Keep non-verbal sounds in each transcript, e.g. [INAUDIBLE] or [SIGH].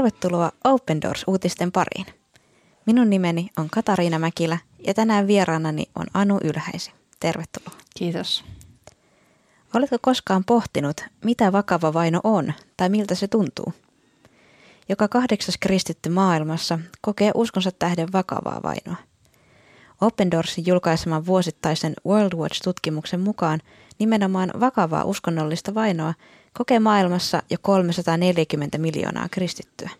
Tervetuloa Open Doors-uutisten pariin. Minun nimeni on Katariina Mäkilä ja tänään vieraanani on Anu Ylhäisi. Tervetuloa. Kiitos. Oletko koskaan pohtinut, mitä vakava vaino on tai miltä se tuntuu? Joka kahdeksas kristitty maailmassa kokee uskonsa tähden vakavaa vainoa. Open Doorsin julkaiseman vuosittaisen World Watch-tutkimuksen mukaan nimenomaan vakavaa uskonnollista vainoa kokee maailmassa jo 340 miljoonaa kristittyä.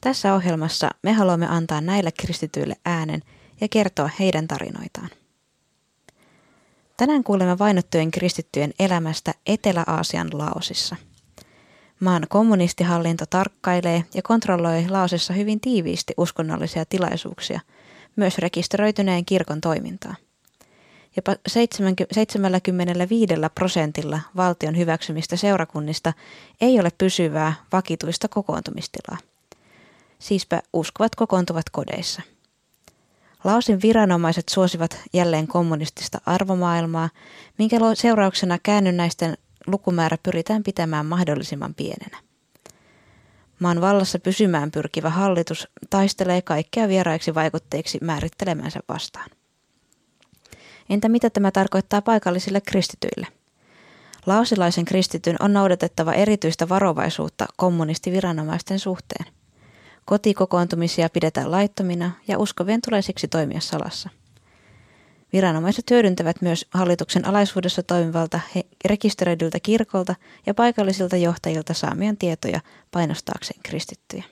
Tässä ohjelmassa me haluamme antaa näille kristityille äänen ja kertoa heidän tarinoitaan. Tänään kuulemme vainottujen kristittyjen elämästä Etelä-Aasian Laosissa. Maan kommunistihallinto tarkkailee ja kontrolloi Laosissa hyvin tiiviisti uskonnollisia tilaisuuksia, myös rekisteröityneen kirkon toimintaa. Jopa 75 prosentilla valtion hyväksymistä seurakunnista ei ole pysyvää, vakituista kokoontumistilaa. Siispä uskovat kokoontuvat kodeissa. Laosin viranomaiset suosivat jälleen kommunistista arvomaailmaa, minkä seurauksena käännynnäisten lukumäärä pyritään pitämään mahdollisimman pienenä. Maan vallassa pysymään pyrkivä hallitus taistelee kaikkea vieraiksi vaikutteiksi määrittelemänsä vastaan. Entä mitä tämä tarkoittaa paikallisille kristityille? Laosilaisen kristityn on noudatettava erityistä varovaisuutta kommunistiviranomaisten suhteen. Kotikokoontumisia pidetään laittomina ja uskovien tulee siksi toimia salassa. Viranomaiset hyödyntävät myös hallituksen alaisuudessa toimivalta rekisteröidyltä kirkolta ja paikallisilta johtajilta saamiaan tietoja painostaakseen kristittyjä.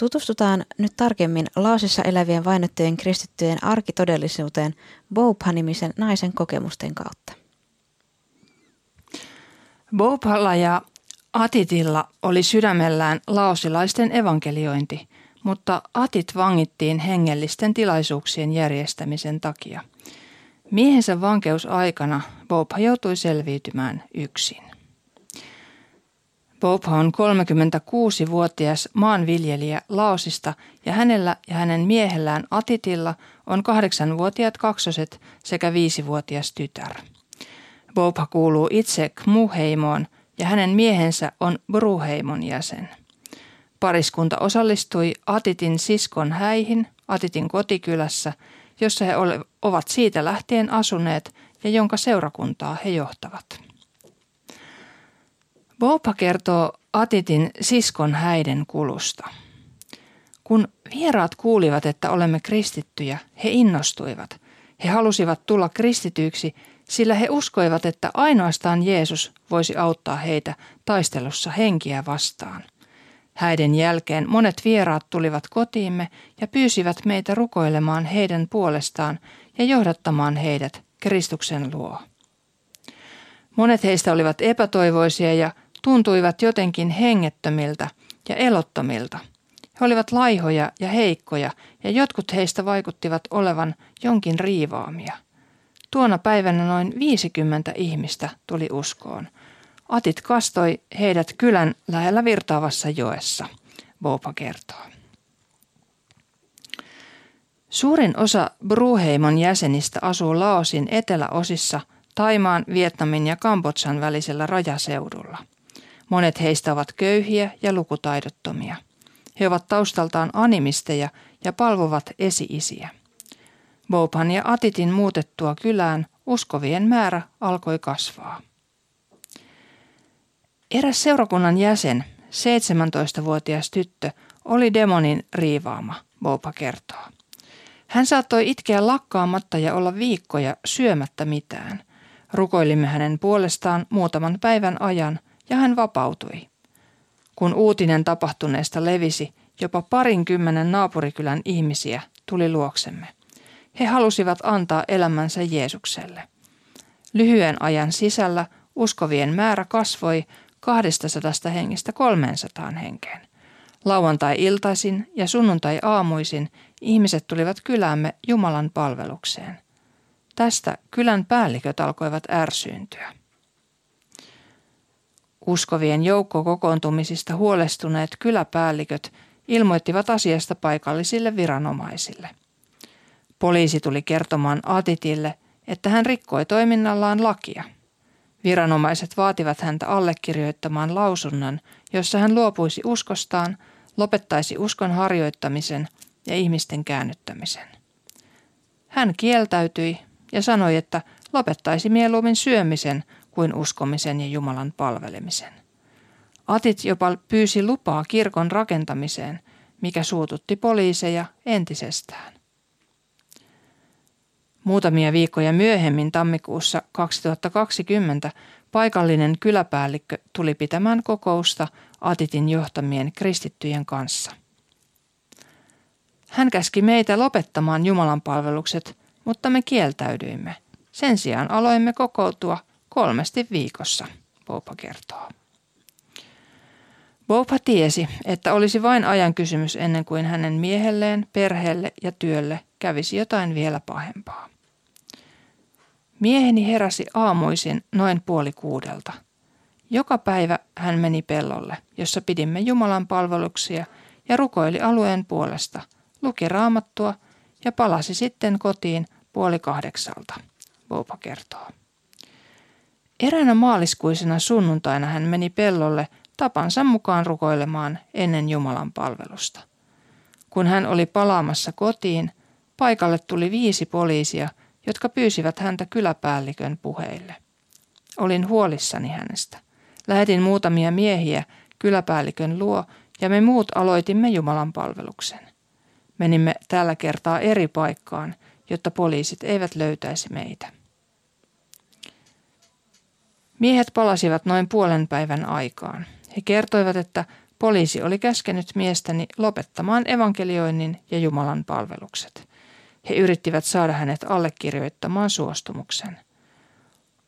Tutustutaan nyt tarkemmin Laosissa elävien vainottujen kristittyjen arkitodellisuuteen Boupha-nimisen naisen kokemusten kautta. Bouphalla ja Atitilla oli sydämellään laosilaisten evankeliointi, mutta Atit vangittiin hengellisten tilaisuuksien järjestämisen takia. Miehensä vankeusaikana Bopha joutui selviytymään yksin. Bopha on 36-vuotias maanviljelijä Laosista ja hänellä ja hänen miehellään Atitilla on kahdeksanvuotiaat kaksoset sekä viisivuotias tytär. Bopha kuuluu itse Kmuheimoon – ja hänen miehensä on Bruheimon jäsen. Pariskunta osallistui Atitin siskon häihin Atitin kotikylässä, jossa he ovat siitä lähtien asuneet ja jonka seurakuntaa he johtavat. Bopa kertoo Atitin siskon häiden kulusta. Kun vieraat kuulivat, että olemme kristittyjä, he innostuivat. He halusivat tulla kristityiksi sillä he uskoivat, että ainoastaan Jeesus voisi auttaa heitä taistelussa henkiä vastaan. Häiden jälkeen monet vieraat tulivat kotiimme ja pyysivät meitä rukoilemaan heidän puolestaan ja johdattamaan heidät Kristuksen luo. Monet heistä olivat epätoivoisia ja tuntuivat jotenkin hengettömiltä ja elottomilta. He olivat laihoja ja heikkoja ja jotkut heistä vaikuttivat olevan jonkin riivaamia – Tuona päivänä noin 50 ihmistä tuli uskoon. Atit kastoi heidät kylän lähellä virtaavassa joessa, Bopa kertoo. Suurin osa Bruheimon jäsenistä asuu Laosin eteläosissa Taimaan, Vietnamin ja Kambodsan välisellä rajaseudulla. Monet heistä ovat köyhiä ja lukutaidottomia. He ovat taustaltaan animisteja ja palvovat esi-isiä. Bopan ja Atitin muutettua kylään uskovien määrä alkoi kasvaa. Eräs seurakunnan jäsen, 17-vuotias tyttö, oli demonin riivaama, Bopa kertoo. Hän saattoi itkeä lakkaamatta ja olla viikkoja syömättä mitään. Rukoilimme hänen puolestaan muutaman päivän ajan ja hän vapautui. Kun uutinen tapahtuneesta levisi, jopa parinkymmenen naapurikylän ihmisiä tuli luoksemme. He halusivat antaa elämänsä Jeesukselle. Lyhyen ajan sisällä uskovien määrä kasvoi 200 hengestä 300 henkeen. Lauantai-iltaisin ja sunnuntai-aamuisin ihmiset tulivat kylämme Jumalan palvelukseen. Tästä kylän päälliköt alkoivat ärsyyntyä. Uskovien joukkokokoontumisista huolestuneet kyläpäälliköt ilmoittivat asiasta paikallisille viranomaisille. Poliisi tuli kertomaan Atitille, että hän rikkoi toiminnallaan lakia. Viranomaiset vaativat häntä allekirjoittamaan lausunnon, jossa hän luopuisi uskostaan, lopettaisi uskon harjoittamisen ja ihmisten käännyttämisen. Hän kieltäytyi ja sanoi, että lopettaisi mieluummin syömisen kuin uskomisen ja Jumalan palvelemisen. Atit jopa pyysi lupaa kirkon rakentamiseen, mikä suututti poliiseja entisestään. Muutamia viikkoja myöhemmin tammikuussa 2020 paikallinen kyläpäällikkö tuli pitämään kokousta Atitin johtamien kristittyjen kanssa. Hän käski meitä lopettamaan Jumalan palvelukset, mutta me kieltäydyimme. Sen sijaan aloimme kokoutua kolmesti viikossa, Bopa kertoo. Bopa tiesi, että olisi vain ajan kysymys ennen kuin hänen miehelleen, perheelle ja työlle kävisi jotain vielä pahempaa. Mieheni heräsi aamuisin noin puoli kuudelta. Joka päivä hän meni pellolle, jossa pidimme Jumalan palveluksia ja rukoili alueen puolesta, luki raamattua ja palasi sitten kotiin puoli kahdeksalta, Boba kertoo. Eräänä maaliskuisena sunnuntaina hän meni pellolle tapansa mukaan rukoilemaan ennen Jumalan palvelusta. Kun hän oli palaamassa kotiin, paikalle tuli viisi poliisia – jotka pyysivät häntä kyläpäällikön puheille. Olin huolissani hänestä. Lähetin muutamia miehiä kyläpäällikön luo ja me muut aloitimme Jumalan palveluksen. Menimme tällä kertaa eri paikkaan, jotta poliisit eivät löytäisi meitä. Miehet palasivat noin puolen päivän aikaan. He kertoivat, että poliisi oli käskenyt miestäni lopettamaan evankelioinnin ja Jumalan palvelukset. He yrittivät saada hänet allekirjoittamaan suostumuksen.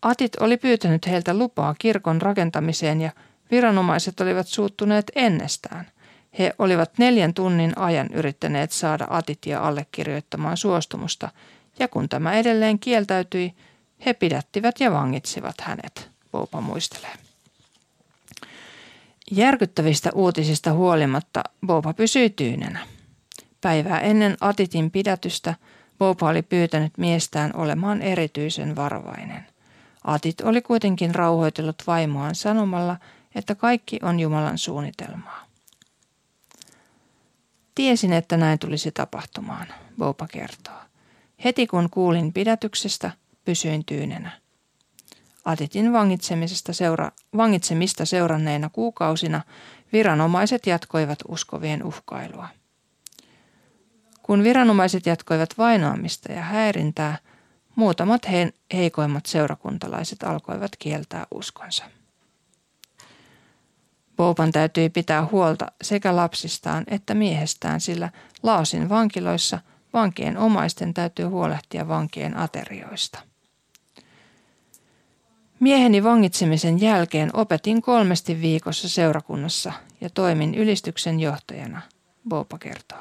Atit oli pyytänyt heiltä lupaa kirkon rakentamiseen ja viranomaiset olivat suuttuneet ennestään. He olivat neljän tunnin ajan yrittäneet saada Atitia allekirjoittamaan suostumusta, ja kun tämä edelleen kieltäytyi, he pidättivät ja vangitsivat hänet, Poupa muistelee. Järkyttävistä uutisista huolimatta Boba pysyi tyynenä. Päivää ennen Atitin pidätystä Boba oli pyytänyt miestään olemaan erityisen varovainen. Atit oli kuitenkin rauhoitellut vaimoaan sanomalla, että kaikki on Jumalan suunnitelmaa. Tiesin, että näin tulisi tapahtumaan, Boba kertoo. Heti kun kuulin pidätyksestä, pysyin tyynenä. Atitin vangitsemisesta seura- vangitsemista seuranneina kuukausina viranomaiset jatkoivat uskovien uhkailua. Kun viranomaiset jatkoivat vainoamista ja häirintää, muutamat he- heikoimmat seurakuntalaiset alkoivat kieltää uskonsa. Bouban täytyi pitää huolta sekä lapsistaan että miehestään, sillä Laosin vankiloissa vankien omaisten täytyy huolehtia vankien aterioista. Mieheni vangitsemisen jälkeen opetin kolmesti viikossa seurakunnassa ja toimin ylistyksen johtajana, Bopa kertoo.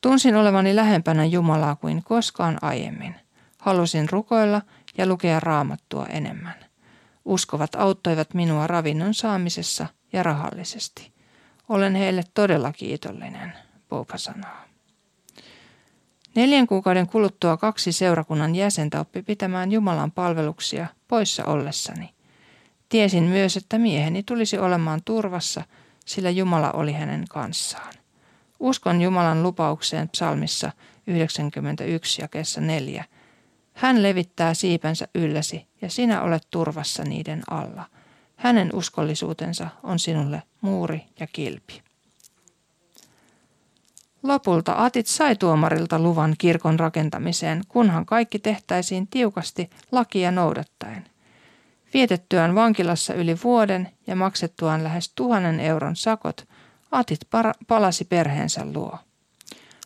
Tunsin olevani lähempänä Jumalaa kuin koskaan aiemmin. Halusin rukoilla ja lukea raamattua enemmän. Uskovat auttoivat minua ravinnon saamisessa ja rahallisesti. Olen heille todella kiitollinen, Poupa sanoo. Neljän kuukauden kuluttua kaksi seurakunnan jäsentä oppi pitämään Jumalan palveluksia poissa ollessani. Tiesin myös, että mieheni tulisi olemaan turvassa, sillä Jumala oli hänen kanssaan. Uskon Jumalan lupaukseen psalmissa 91 jakeessa 4. Hän levittää siipensä ylläsi ja sinä olet turvassa niiden alla. Hänen uskollisuutensa on sinulle muuri ja kilpi. Lopulta Atit sai tuomarilta luvan kirkon rakentamiseen, kunhan kaikki tehtäisiin tiukasti lakia noudattaen. Vietettyään vankilassa yli vuoden ja maksettuaan lähes tuhannen euron sakot – Atit palasi perheensä luo.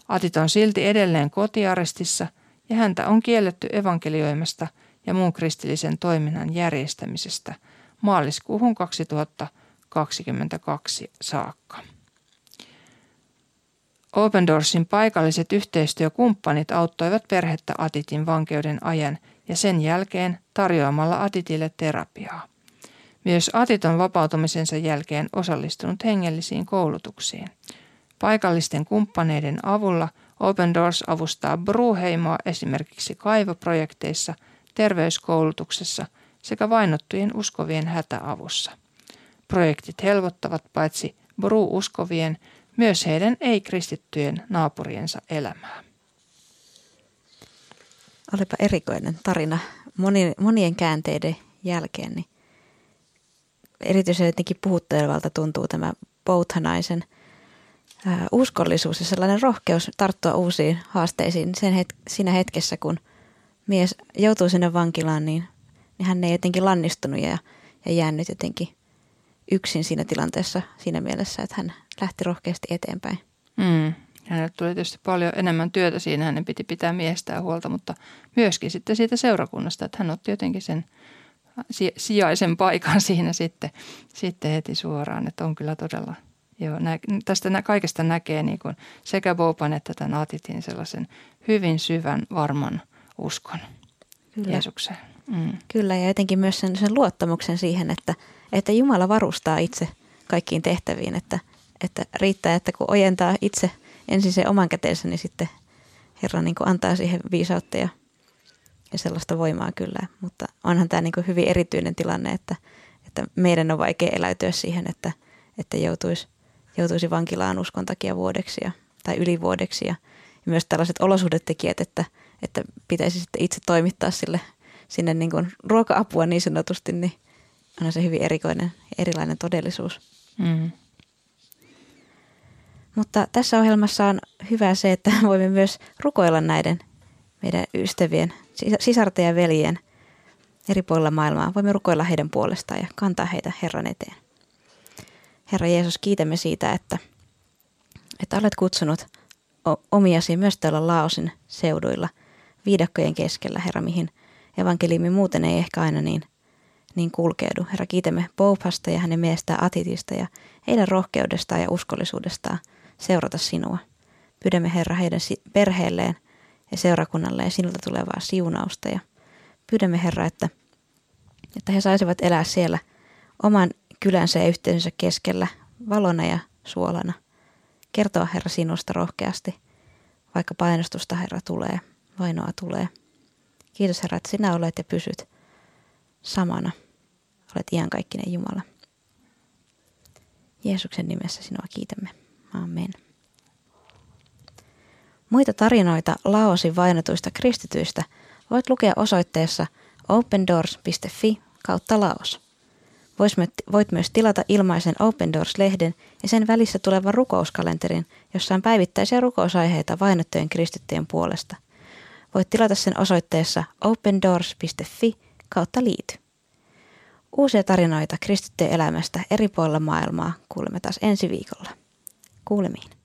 Atit on silti edelleen kotiarestissa ja häntä on kielletty evankelioimasta ja muun kristillisen toiminnan järjestämisestä maaliskuuhun 2022 saakka. Open Doorsin paikalliset yhteistyökumppanit auttoivat perhettä Atitin vankeuden ajan ja sen jälkeen tarjoamalla Atitille terapiaa. Myös Atit on vapautumisensa jälkeen osallistunut hengellisiin koulutuksiin. Paikallisten kumppaneiden avulla Open Doors avustaa Bruheimoa esimerkiksi kaivoprojekteissa, terveyskoulutuksessa sekä vainottujen uskovien hätäavussa. Projektit helpottavat paitsi Bru-uskovien, myös heidän ei-kristittyjen naapuriensa elämää. Olipa erikoinen tarina monien käänteiden jälkeen. Niin erityisen jotenkin puhuttelevalta tuntuu tämä Bouthanaisen uskollisuus ja sellainen rohkeus tarttua uusiin haasteisiin sen het- siinä hetkessä, kun mies joutuu sinne vankilaan, niin, niin hän ei jotenkin lannistunut ja, ja jäänyt jotenkin yksin siinä tilanteessa siinä mielessä, että hän lähti rohkeasti eteenpäin. Mm. Hänelle tuli tietysti paljon enemmän työtä siinä, hänen piti pitää miestään huolta, mutta myöskin sitten siitä seurakunnasta, että hän otti jotenkin sen sijaisen paikan [LAUGHS] siinä sitten, sitten heti suoraan, että on kyllä todella, joo, nä, tästä nä, kaikesta näkee niin kuin sekä Boban että tämän Atitin sellaisen hyvin syvän, varman uskon kyllä. Jeesukseen. Mm. Kyllä ja jotenkin myös sen, sen luottamuksen siihen, että, että Jumala varustaa itse kaikkiin tehtäviin, että, että riittää, että kun ojentaa itse ensin se oman käteensä, niin sitten Herra niin antaa siihen viisautta ja ja sellaista voimaa kyllä. Mutta onhan tämä niin hyvin erityinen tilanne, että, että meidän on vaikea eläytyä siihen, että, että joutuisi, joutuisi vankilaan uskon takia vuodeksi ja, tai ylivuodeksi. Ja, ja myös tällaiset olosuhdetekijät, että, että pitäisi sitten itse toimittaa sille sinne niin kuin ruoka-apua niin sanotusti, niin on se hyvin erikoinen erilainen todellisuus. Mm. Mutta tässä ohjelmassa on hyvä se, että [LAUGHS] voimme myös rukoilla näiden meidän ystävien, sisarten ja veljen eri puolilla maailmaa. Voimme rukoilla heidän puolestaan ja kantaa heitä Herran eteen. Herra Jeesus, kiitämme siitä, että, että olet kutsunut omiasi myös täällä Laosin seuduilla, viidakkojen keskellä, Herra, mihin evankeliumi muuten ei ehkä aina niin, niin kulkeudu. Herra, kiitämme Poupasta ja hänen miestään Atitista ja heidän rohkeudestaan ja uskollisuudestaan seurata sinua. Pyydämme Herra heidän perheelleen – ja seurakunnalle ja sinulta tulevaa siunausta. Ja pyydämme Herra, että, että he saisivat elää siellä oman kylänsä ja yhteisönsä keskellä valona ja suolana. Kertoa Herra sinusta rohkeasti, vaikka painostusta Herra tulee, vainoa tulee. Kiitos Herra, että sinä olet ja pysyt samana. Olet iankaikkinen Jumala. Jeesuksen nimessä sinua kiitämme. Amen. Muita tarinoita Laosin vainotuista kristityistä voit lukea osoitteessa opendoors.fi kautta Laos. Voit myös tilata ilmaisen Open Doors-lehden ja sen välissä tulevan rukouskalenterin, jossa on päivittäisiä rukousaiheita vainottujen kristittyjen puolesta. Voit tilata sen osoitteessa opendoors.fi kautta liity. Uusia tarinoita kristittyjen elämästä eri puolilla maailmaa kuulemme taas ensi viikolla. Kuulemiin.